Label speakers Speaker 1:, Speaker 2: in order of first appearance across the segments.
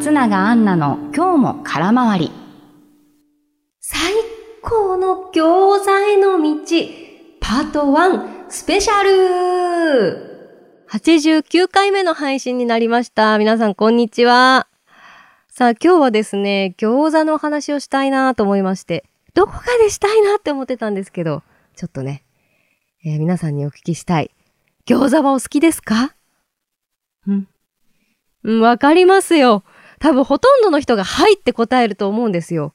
Speaker 1: 松永アンナの今日も空回り。
Speaker 2: 最高の餃子への道、パート1スペシャル !89 回目の配信になりました。皆さんこんにちは。さあ今日はですね、餃子のお話をしたいなと思いまして、どこかでしたいなって思ってたんですけど、ちょっとね、えー、皆さんにお聞きしたい。餃子はお好きですか？んうん、わかりますよ。多分ほとんどの人がはいって答えると思うんですよ。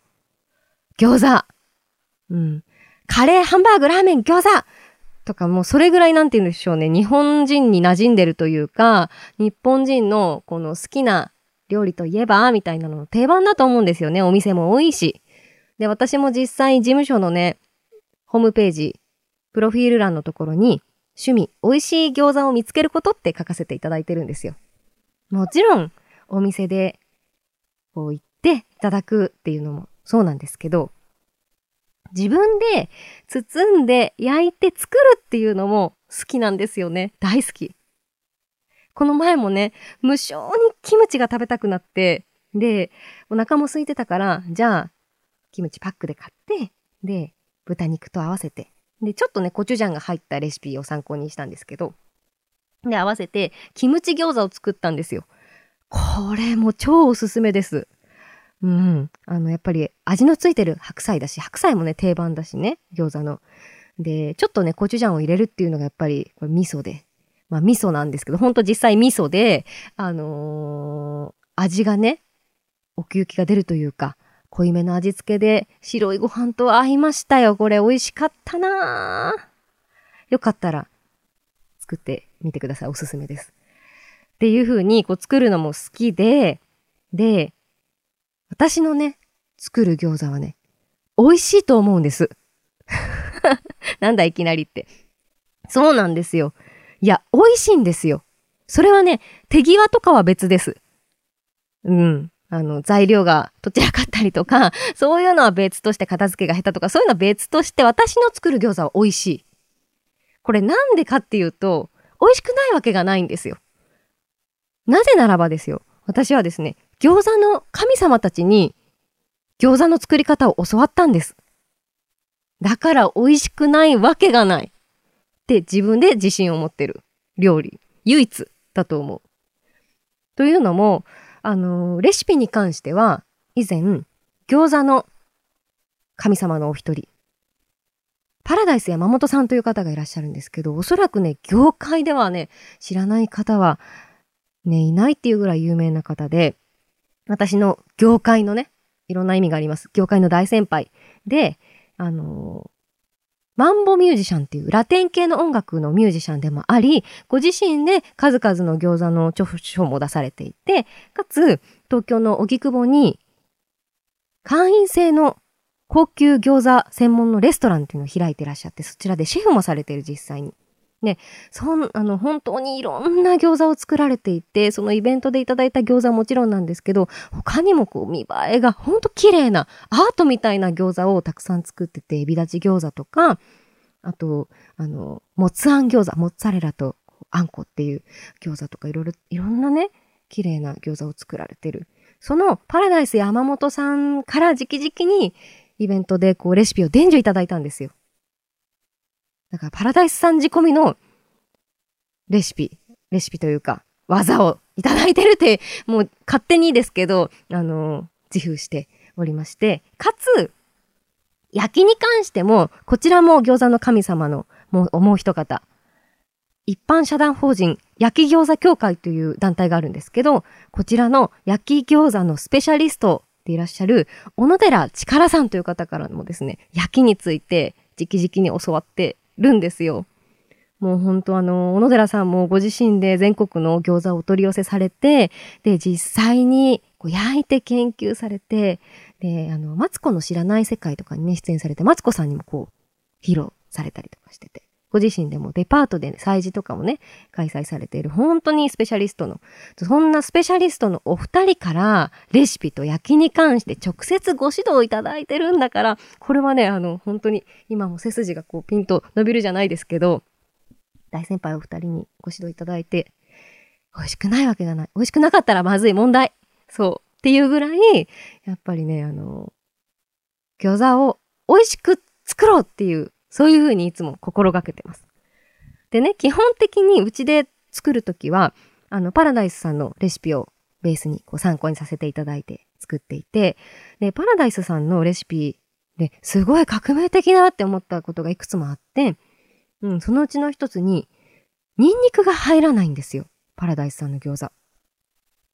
Speaker 2: 餃子。うん。カレー、ハンバーグ、ラーメン、餃子とかもうそれぐらいなんて言うんでしょうね。日本人に馴染んでるというか、日本人のこの好きな料理といえば、みたいなのの定番だと思うんですよね。お店も多いし。で、私も実際事務所のね、ホームページ、プロフィール欄のところに、趣味、美味しい餃子を見つけることって書かせていただいてるんですよ。もちろん、お店で、こう行っていただくっていうのもそうなんですけど、自分で包んで焼いて作るっていうのも好きなんですよね。大好き。この前もね、無性にキムチが食べたくなって、で、お腹も空いてたから、じゃあ、キムチパックで買って、で、豚肉と合わせて、で、ちょっとね、コチュジャンが入ったレシピを参考にしたんですけど、で、合わせて、キムチ餃子を作ったんですよ。これも超おすすめです。うん。あの、やっぱり味のついてる白菜だし、白菜もね、定番だしね、餃子の。で、ちょっとね、コチュジャンを入れるっていうのがやっぱり、これ味噌で。まあ味噌なんですけど、ほんと実際味噌で、あのー、味がね、奥行きが出るというか、濃いめの味付けで白いご飯と合いましたよ。これ美味しかったなよかったら作ってみてください。おすすめです。っていう風にこう作るのも好きで、で、私のね、作る餃子はね、美味しいと思うんです。なんだいきなりって。そうなんですよ。いや、美味しいんですよ。それはね、手際とかは別です。うん。あの、材料がどちらかったりとか、そういうのは別として片付けが下手とか、そういうのは別として私の作る餃子は美味しい。これなんでかっていうと、美味しくないわけがないんですよ。なぜならばですよ。私はですね、餃子の神様たちに餃子の作り方を教わったんです。だから美味しくないわけがない。って自分で自信を持ってる料理。唯一だと思う。というのも、あのー、レシピに関しては、以前、餃子の神様のお一人、パラダイス山本さんという方がいらっしゃるんですけど、おそらくね、業界ではね、知らない方は、ね、いないっていうぐらい有名な方で、私の業界のね、いろんな意味があります。業界の大先輩で、あの、マンボミュージシャンっていうラテン系の音楽のミュージシャンでもあり、ご自身で数々の餃子の著書も出されていて、かつ、東京の荻窪に、会員制の高級餃子専門のレストランっていうのを開いてらっしゃって、そちらでシェフもされている実際に。ね、そん、あの、本当にいろんな餃子を作られていて、そのイベントでいただいた餃子はもちろんなんですけど、他にもこう見栄えがほんと綺麗なアートみたいな餃子をたくさん作ってて、エビ立ち餃子とか、あと、あの、もつあん餃子、モッツァレラとあんこっていう餃子とかいろいろ、いろんなね、綺麗な餃子を作られてる。そのパラダイス山本さんから直々にイベントでこうレシピを伝授いただいたんですよ。だからパラダイスさん仕込みのレシピ、レシピというか、技をいただいてるって、もう勝手にですけど、あの、自負しておりまして、かつ、焼きに関しても、こちらも餃子の神様のもうもう一方、一般社団法人焼き餃子協会という団体があるんですけど、こちらの焼き餃子のスペシャリストでいらっしゃる小野寺力さんという方からもですね、焼きについて直々に教わってるんですよ。もう本当あの、小野寺さんもご自身で全国の餃子をお取り寄せされて、で、実際にこう焼いて研究されて、で、あの、マツコの知らない世界とかにね、出演されて、マツコさんにもこう、披露されたりとかしてて、ご自身でもデパートで、ね、催事とかもね、開催されている、本当にスペシャリストの、そんなスペシャリストのお二人から、レシピと焼きに関して直接ご指導いただいてるんだから、これはね、あの、本当に、今も背筋がこう、ピンと伸びるじゃないですけど、大先輩お二人にご指導いただいて、美味しくないわけがない。美味しくなかったらまずい問題。そう。っていうぐらい、やっぱりね、あの、餃子を美味しく作ろうっていう、そういうふうにいつも心がけてます。でね、基本的にうちで作るときは、あの、パラダイスさんのレシピをベースにこう参考にさせていただいて作っていて、で、パラダイスさんのレシピですごい革命的だって思ったことがいくつもあって、うん、そのうちの一つに、ニンニクが入らないんですよ。パラダイスさんの餃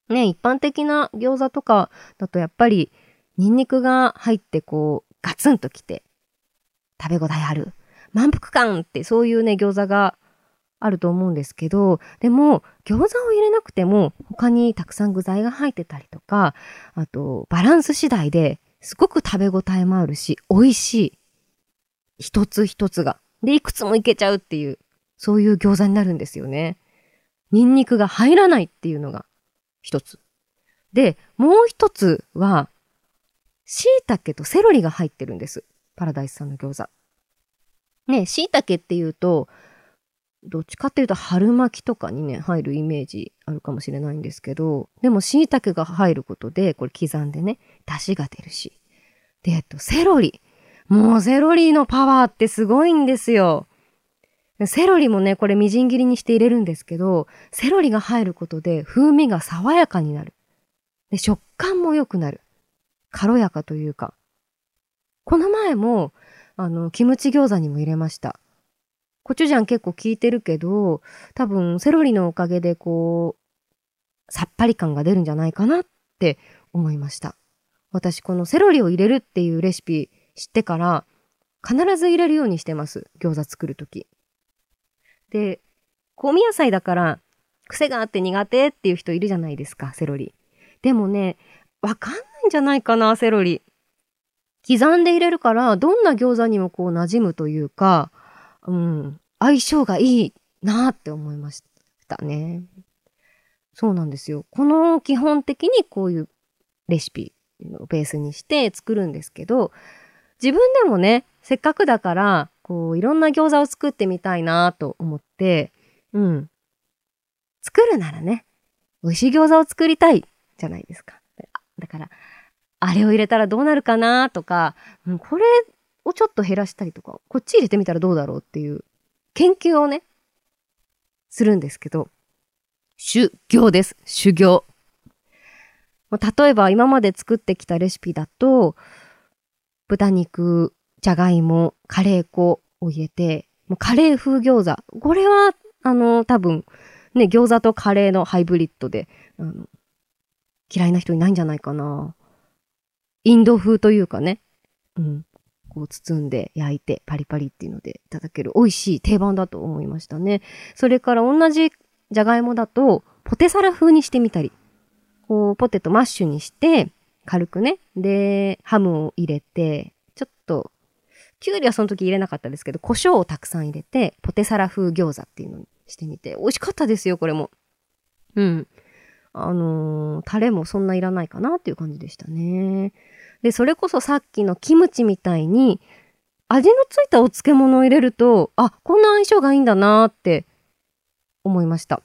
Speaker 2: 子。ね、一般的な餃子とかだとやっぱり、ニンニクが入ってこう、ガツンときて、食べ応えある。満腹感ってそういうね、餃子があると思うんですけど、でも、餃子を入れなくても、他にたくさん具材が入ってたりとか、あと、バランス次第ですごく食べ応えもあるし、美味しい。一つ一つが。で、いくつもいけちゃうっていう、そういう餃子になるんですよね。ニンニクが入らないっていうのが一つ。で、もう一つは、椎茸とセロリが入ってるんです。パラダイスさんの餃子。ね、椎茸っていうと、どっちかっていうと春巻きとかにね、入るイメージあるかもしれないんですけど、でも椎茸が入ることで、これ刻んでね、出汁が出るし。で、えっと、セロリ。もうセロリのパワーってすごいんですよ。セロリもね、これみじん切りにして入れるんですけど、セロリが入ることで風味が爽やかになる。で、食感も良くなる。軽やかというか。この前も、あの、キムチ餃子にも入れました。コチュジャン結構効いてるけど、多分セロリのおかげでこう、さっぱり感が出るんじゃないかなって思いました。私このセロリを入れるっていうレシピ知ってから、必ず入れるようにしてます。餃子作るとき。で、香味野菜だから、癖があって苦手っていう人いるじゃないですか、セロリ。でもね、わかんないんじゃないかな、セロリ。刻んで入れるから、どんな餃子にもこう馴染むというか、うん、相性がいいなって思いましたね。そうなんですよ。この基本的にこういうレシピをベースにして作るんですけど、自分でもね、せっかくだから、こう、いろんな餃子を作ってみたいなと思って、うん。作るならね、美味しい餃子を作りたいじゃないですか。だから、あれを入れたらどうなるかなとか、これをちょっと減らしたりとか、こっち入れてみたらどうだろうっていう研究をね、するんですけど、修行です。修行。例えば今まで作ってきたレシピだと、豚肉、じゃがいも、カレー粉を入れて、もうカレー風餃子。これは、あの、多分、ね、餃子とカレーのハイブリッドで、あの嫌いな人いないんじゃないかな。インド風というかね。うん。こう包んで焼いてパリパリっていうのでいただける美味しい定番だと思いましたね。それから同じじゃがいもだとポテサラ風にしてみたり、こうポテトマッシュにして軽くね、で、ハムを入れて、ちょっと、きゅうりはその時入れなかったですけど、胡椒をたくさん入れて、ポテサラ風餃子っていうのにしてみて、美味しかったですよ、これも。うん。あのー、タレもそんないらないかなっていう感じでしたね。で、それこそさっきのキムチみたいに、味のついたお漬物を入れると、あ、こんな相性がいいんだなって思いました。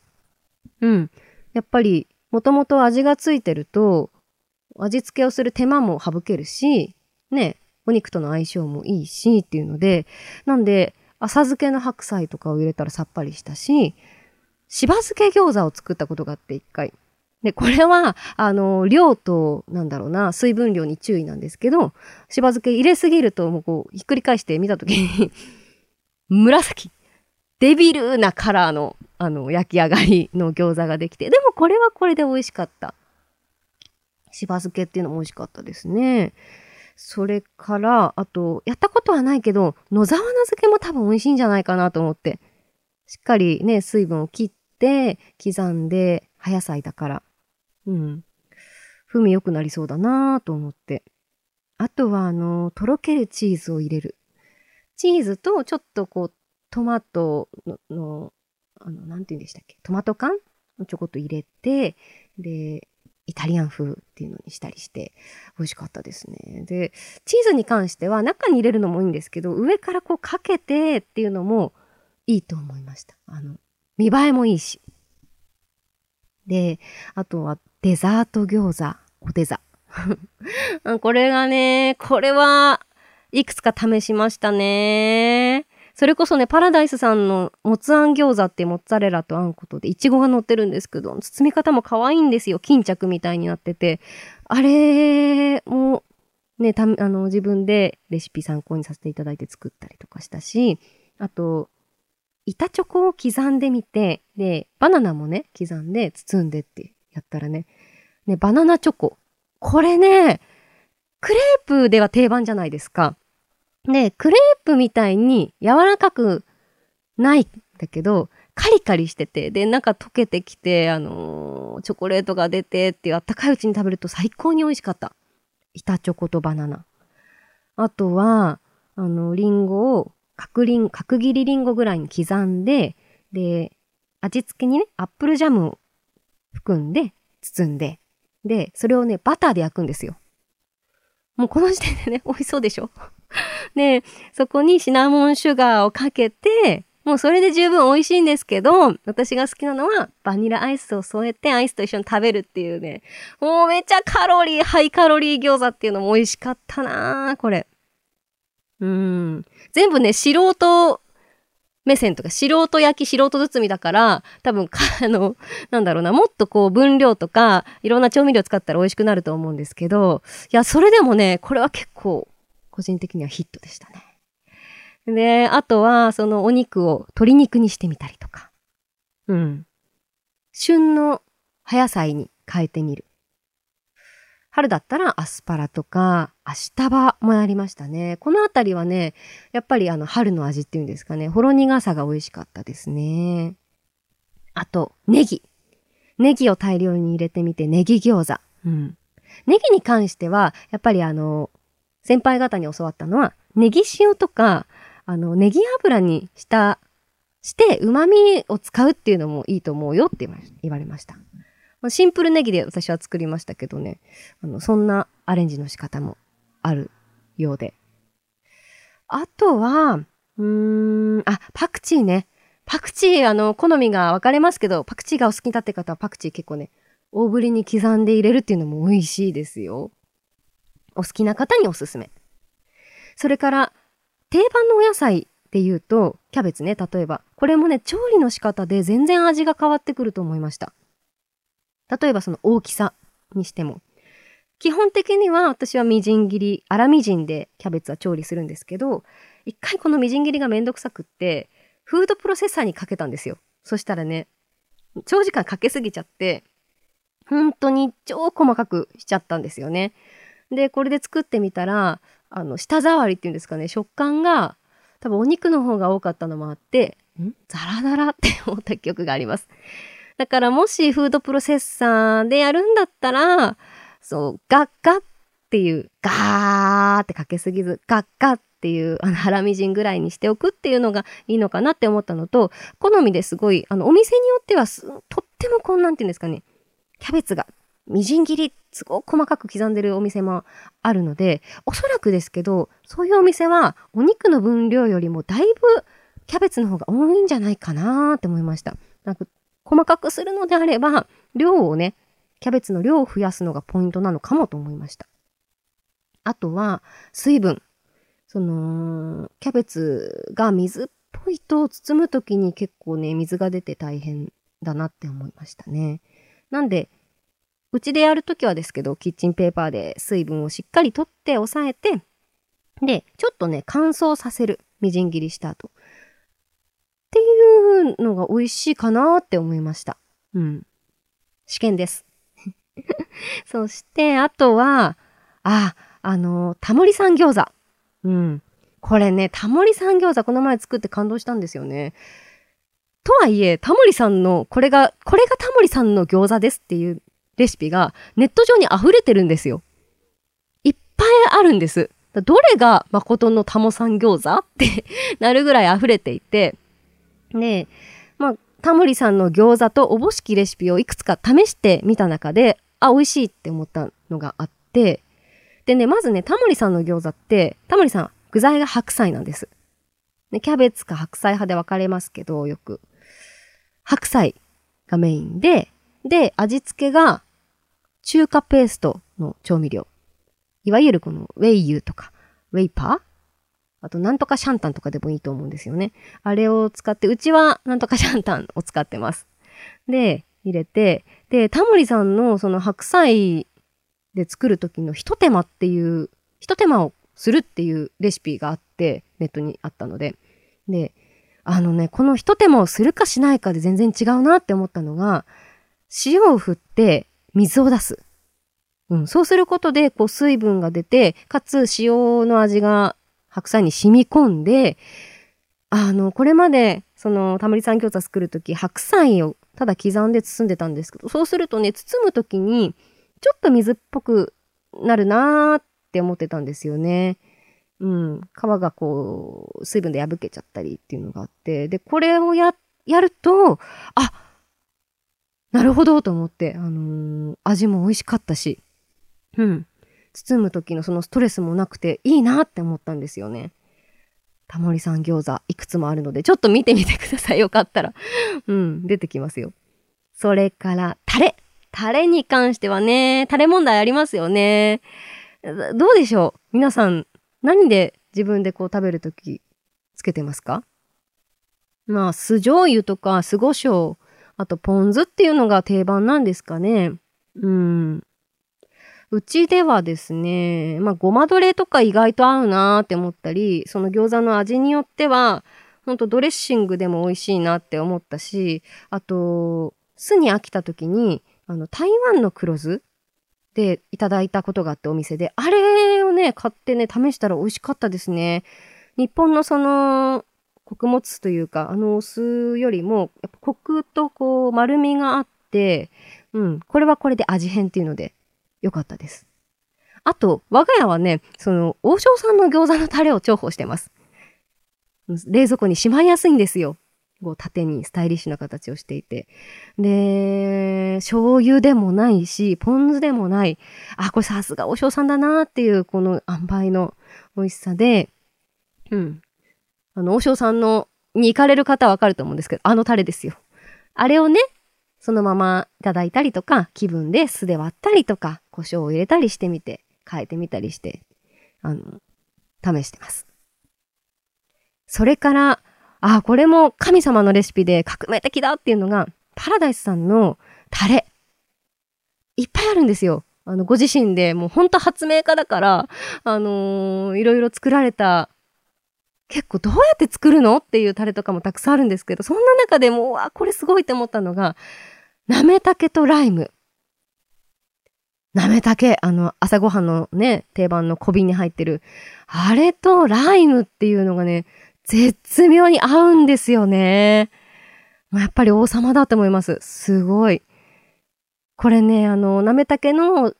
Speaker 2: うん。やっぱり、もともと味がついてると、味付けをする手間も省けるし、ね、お肉との相性もいいしっていうので、なんで、浅漬けの白菜とかを入れたらさっぱりしたし、しば漬け餃子を作ったことがあって一回。で、これは、あの、量と、なんだろうな、水分量に注意なんですけど、しば漬け入れすぎると、もうこう、ひっくり返して見たときに 紫、デビルなカラーの、あの、焼き上がりの餃子ができて、でもこれはこれで美味しかった。しば漬けっていうのも美味しかったですね。それから、あと、やったことはないけど、野沢菜漬けも多分美味しいんじゃないかなと思って。しっかりね、水分を切って、刻んで、葉野菜だから。うん。風味良くなりそうだなぁと思って。あとは、あの、とろけるチーズを入れる。チーズと、ちょっとこう、トマトの、のあの、なんて言うんでしたっけ？トマト缶をちょこっと入れて、で、イタリアン風っていうのにしたりして美味しかったですね。で、チーズに関しては中に入れるのもいいんですけど、上からこうかけてっていうのもいいと思いました。あの、見栄えもいいし。で、あとはデザート餃子、おデザ。これがね、これはいくつか試しましたね。それこそね、パラダイスさんのもつあん餃子ってモッツァレラとあんことで、いちごが乗ってるんですけど、包み方も可愛いんですよ。巾着みたいになってて。あれも、ね、た、あの、自分でレシピ参考にさせていただいて作ったりとかしたし、あと、板チョコを刻んでみて、で、バナナもね、刻んで包んでってやったらね、ね、バナナチョコ。これね、クレープでは定番じゃないですか。で、クレープみたいに柔らかくないんだけど、カリカリしてて、で、なんか溶けてきて、あのー、チョコレートが出てっていうあったかいうちに食べると最高に美味しかった。板チョコとバナナ。あとは、あの、リンゴを角リン、角切りリンゴぐらいに刻んで、で、味付けにね、アップルジャムを含んで、包んで、で、それをね、バターで焼くんですよ。もうこの時点でね、美味しそうでしょ？で、そこにシナモンシュガーをかけて、もうそれで十分美味しいんですけど、私が好きなのはバニラアイスを添えてアイスと一緒に食べるっていうね、もうめっちゃカロリー、ハイカロリー餃子っていうのも美味しかったなこれ。うん。全部ね、素人目線とか、素人焼き、素人包みだから、多分、あの、なんだろうな、もっとこう分量とか、いろんな調味料使ったら美味しくなると思うんですけど、いや、それでもね、これは結構、個人的にはヒットでしたね。で、あとは、そのお肉を鶏肉にしてみたりとか。うん。旬の葉野菜に変えてみる。春だったらアスパラとか、アシタバもありましたね。このあたりはね、やっぱりあの春の味っていうんですかね、ほろ苦さが美味しかったですね。あと、ネギ。ネギを大量に入れてみて、ネギ餃子。うん。ネギに関しては、やっぱりあの、先輩方に教わったのは、ネギ塩とか、あの、ネギ油にした、して旨味を使うっていうのもいいと思うよって言われました。シンプルネギで私は作りましたけどね、あの、そんなアレンジの仕方もあるようで。あとは、うーん、あ、パクチーね。パクチー、あの、好みが分かれますけど、パクチーがお好きになって方はパクチー結構ね、大ぶりに刻んで入れるっていうのも美味しいですよ。お好きな方におすすめ。それから、定番のお野菜で言うと、キャベツね、例えば。これもね、調理の仕方で全然味が変わってくると思いました。例えばその大きさにしても。基本的には私はみじん切り、粗みじんでキャベツは調理するんですけど、一回このみじん切りがめんどくさくって、フードプロセッサーにかけたんですよ。そしたらね、長時間かけすぎちゃって、本当に超細かくしちゃったんですよね。で、これで作ってみたら、あの、舌触りっていうんですかね、食感が、多分お肉の方が多かったのもあって、ん？ザラザラって思った記憶があります。だからもしフードプロセッサーでやるんだったら、そう、ガッガッっていう、ガーってかけすぎず、ガッガッっていう、あの、腹みじんぐらいにしておくっていうのがいいのかなって思ったのと、好みですごい、あの、お店によってはとってもこんなんていうんですかね、キャベツがみじん切り、すごく細かく刻んでるお店もあるので、おそらくですけど、そういうお店はお肉の分量よりもだいぶキャベツの方が多いんじゃないかなって思いました。なんか細かくするのであれば、量をね、キャベツの量を増やすのがポイントなのかもと思いました。あとは、水分。その、キャベツが水っぽいと包むときに結構ね、水が出て大変だなって思いましたね。なんで、うちでやるときはですけど、キッチンペーパーで水分をしっかりとって押さえて、で、ちょっとね、乾燥させる。みじん切りした後。うのが美味しいかなって思いました。うん。試験です。そして、あとは、あ、あの、タモリさん餃子。うん。これね、タモリさん餃子この前作って感動したんですよね。とはいえ、タモリさんの、これが、これがタモリさんの餃子ですっていうレシピがネット上に溢れてるんですよ。いっぱいあるんです。どれが誠のタモさん餃子って なるぐらい溢れていて、で、まあ、タモリさんの餃子とおぼしきレシピをいくつか試してみた中で、あ、美味しいって思ったのがあって、でね、まずね、タモリさんの餃子って、タモリさん、具材が白菜なんです。ね、キャベツか白菜派で分かれますけど、よく。白菜がメインで、で、味付けが中華ペーストの調味料。いわゆるこのウェイユーとか、ウェイパーあと、なんとかシャンタンとかでもいいと思うんですよね。あれを使って、うちはなんとかシャンタンを使ってます。で、入れて、で、タモリさんのその白菜で作る時の一手間っていう、一手間をするっていうレシピがあって、ネットにあったので。で、あのね、この一手間をするかしないかで全然違うなって思ったのが、塩を振って水を出す。うん、そうすることで、こう水分が出て、かつ塩の味が白菜に染み込んで、あの、これまで、その、たまりさん餃子作るとき、白菜をただ刻んで包んでたんですけど、そうするとね、包むときに、ちょっと水っぽくなるなーって思ってたんですよね。うん。皮がこう、水分で破けちゃったりっていうのがあって。で、これをや、やると、あ、なるほどと思って、あのー、味も美味しかったし、うん。包む時のそのストレスもなくていいなって思ったんですよね。タモリさん餃子いくつもあるので、ちょっと見てみてください。よかったら。うん、出てきますよ。それから、タレ。タレに関してはね、タレ問題ありますよね。どうでしょう？皆さん、何で自分でこう食べるときつけてますか？まあ、酢醤油とか酢胡椒、あとポン酢っていうのが定番なんですかね。うん。うちではですね、まあ、ごまどれとか意外と合うなーって思ったり、その餃子の味によっては、ほんとドレッシングでも美味しいなって思ったし、あと、酢に飽きた時に、あの、台湾の黒酢でいただいたことがあってお店で、あれをね、買ってね、試したら美味しかったですね。日本のその、穀物酢というか、あのお酢よりも、やっぱコクとこう、丸みがあって、うん、これはこれで味変っていうので、良かったです。あと、我が家はね、その、王将さんの餃子のタレを重宝してます。冷蔵庫にしまいやすいんですよ。こう縦にスタイリッシュな形をしていて。で、醤油でもないし、ポン酢でもない。あ、これさすが王将さんだなっていう、この塩梅の美味しさで、うん。あの、王将さんの、に行かれる方はわかると思うんですけど、あのタレですよ。あれをね、そのままいただいたりとか、気分で酢で割ったりとか、胡椒を入れたりしてみて、変えてみたりして、あの、試してます。それから、あ、これも神様のレシピで革命的だっていうのが、パラダイスさんのタレ。いっぱいあるんですよ。あの、ご自身でもうほんと発明家だから、あのー、いろいろ作られた、結構どうやって作るのっていうタレとかもたくさんあるんですけど、そんな中でも、うわ、これすごいって思ったのが、なめたけとライム。なめたけ、あの、朝ごはんのね、定番の小瓶に入ってる。あれとライムっていうのがね、絶妙に合うんですよね。やっぱり王様だと思います。すごい。これね、あの、なめたけの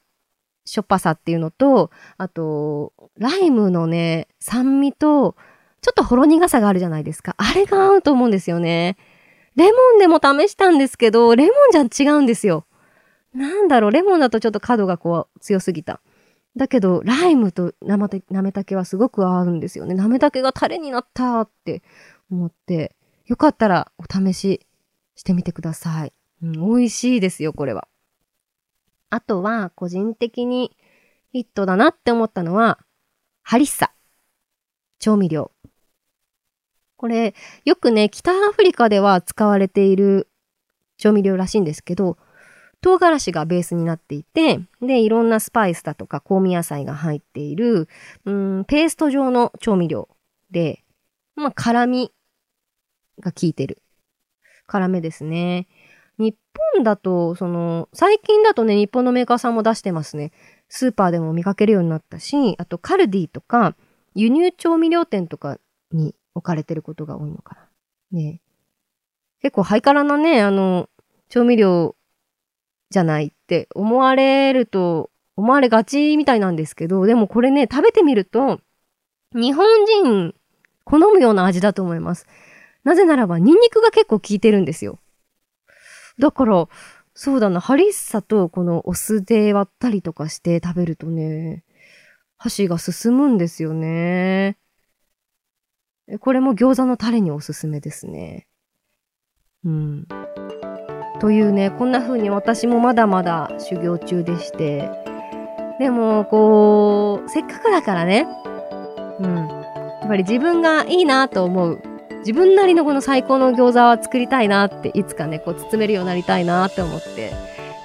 Speaker 2: しょっぱさっていうのと、あと、ライムのね、酸味と、ちょっとほろ苦さがあるじゃないですか。あれが合うと思うんですよね。レモンでも試したんですけど、レモンじゃ違うんですよ。なんだろう、レモンだとちょっと角がこう強すぎた。だけど、ライムとなめたけはすごく合うんですよね。なめたけがタレになったって思って、よかったらお試ししてみてください。うん、美味しいですよ、これは。あとは、個人的にヒットだなって思ったのは、ハリッサ。調味料。これ、よくね、北アフリカでは使われている調味料らしいんですけど、唐辛子がベースになっていて、で、いろんなスパイスだとか香味野菜が入っている、うん、ペースト状の調味料で、まあ、辛味が効いてる。辛めですね。日本だと、その、最近だとね、日本のメーカーさんも出してますね。スーパーでも見かけるようになったし、あとカルディとか、輸入調味料店とかに置かれてることが多いのかな。ね結構ハイカラなね、あの、調味料じゃないって思われると、思われがちみたいなんですけど、でもこれね、食べてみると、日本人好むような味だと思います。なぜならば、ニンニクが結構効いてるんですよ。だから、そうだな、ハリッサとこのお酢で割ったりとかして食べるとね、箸が進むんですよね。これも餃子のタレにおすすめですね。うん。というね、こんな風に私もまだまだ修行中でして、でも、こう、せっかくだからね、うん。やっぱり自分がいいなと思う、自分なりのこの最高の餃子は作りたいなって、いつかね、こう包めるようになりたいなって思って、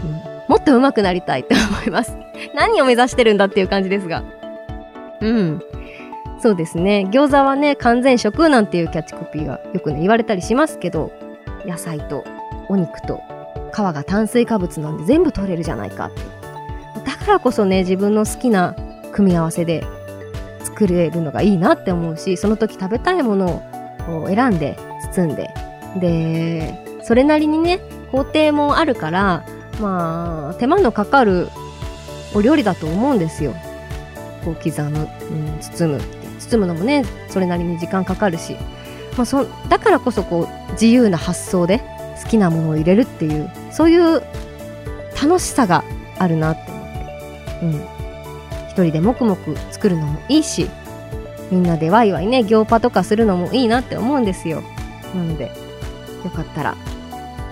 Speaker 2: うん、もっと上手くなりたいって思います。何を目指してるんだっていう感じですが。うん。そうですね。餃子はね、完全食なんていうキャッチコピーがよくね、言われたりしますけど、野菜とお肉と皮が炭水化物なんで全部取れるじゃないかって。だからこそね、自分の好きな組み合わせで作れるのがいいなって思うし、その時食べたいものを選んで包んで、で、それなりにね、工程もあるから、まあ、手間のかかるお料理だと思うんですよ。こう刻む、うん、包む包むのもねそれなりに時間かかるし、まあ、そだからこそこう自由な発想で好きなものを入れるっていうそういう楽しさがあるなって思って、うん、一人でもくもく作るのもいいしみんなでワイワイね行パとかするのもいいなって思うんですよ。なのでよかったら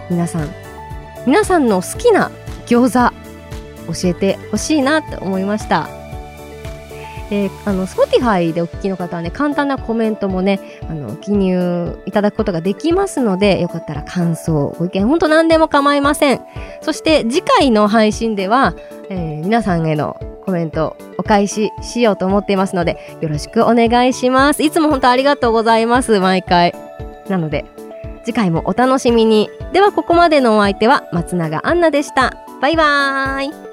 Speaker 2: 皆さん皆さんの好きな餃子教えてほしいなって思いました。えー、あの、Spotify でお聞きの方はね、簡単なコメントもね、あの、記入いただくことができますので、よかったら感想、ご意見、ほんと何でも構いません。そして次回の配信では、えー、皆さんへのコメントお返ししようと思っていますので、よろしくお願いします。いつも本当ありがとうございます、毎回。なので、次回もお楽しみに。では、ここまでのお相手は松永杏奈でした。バイバーイ。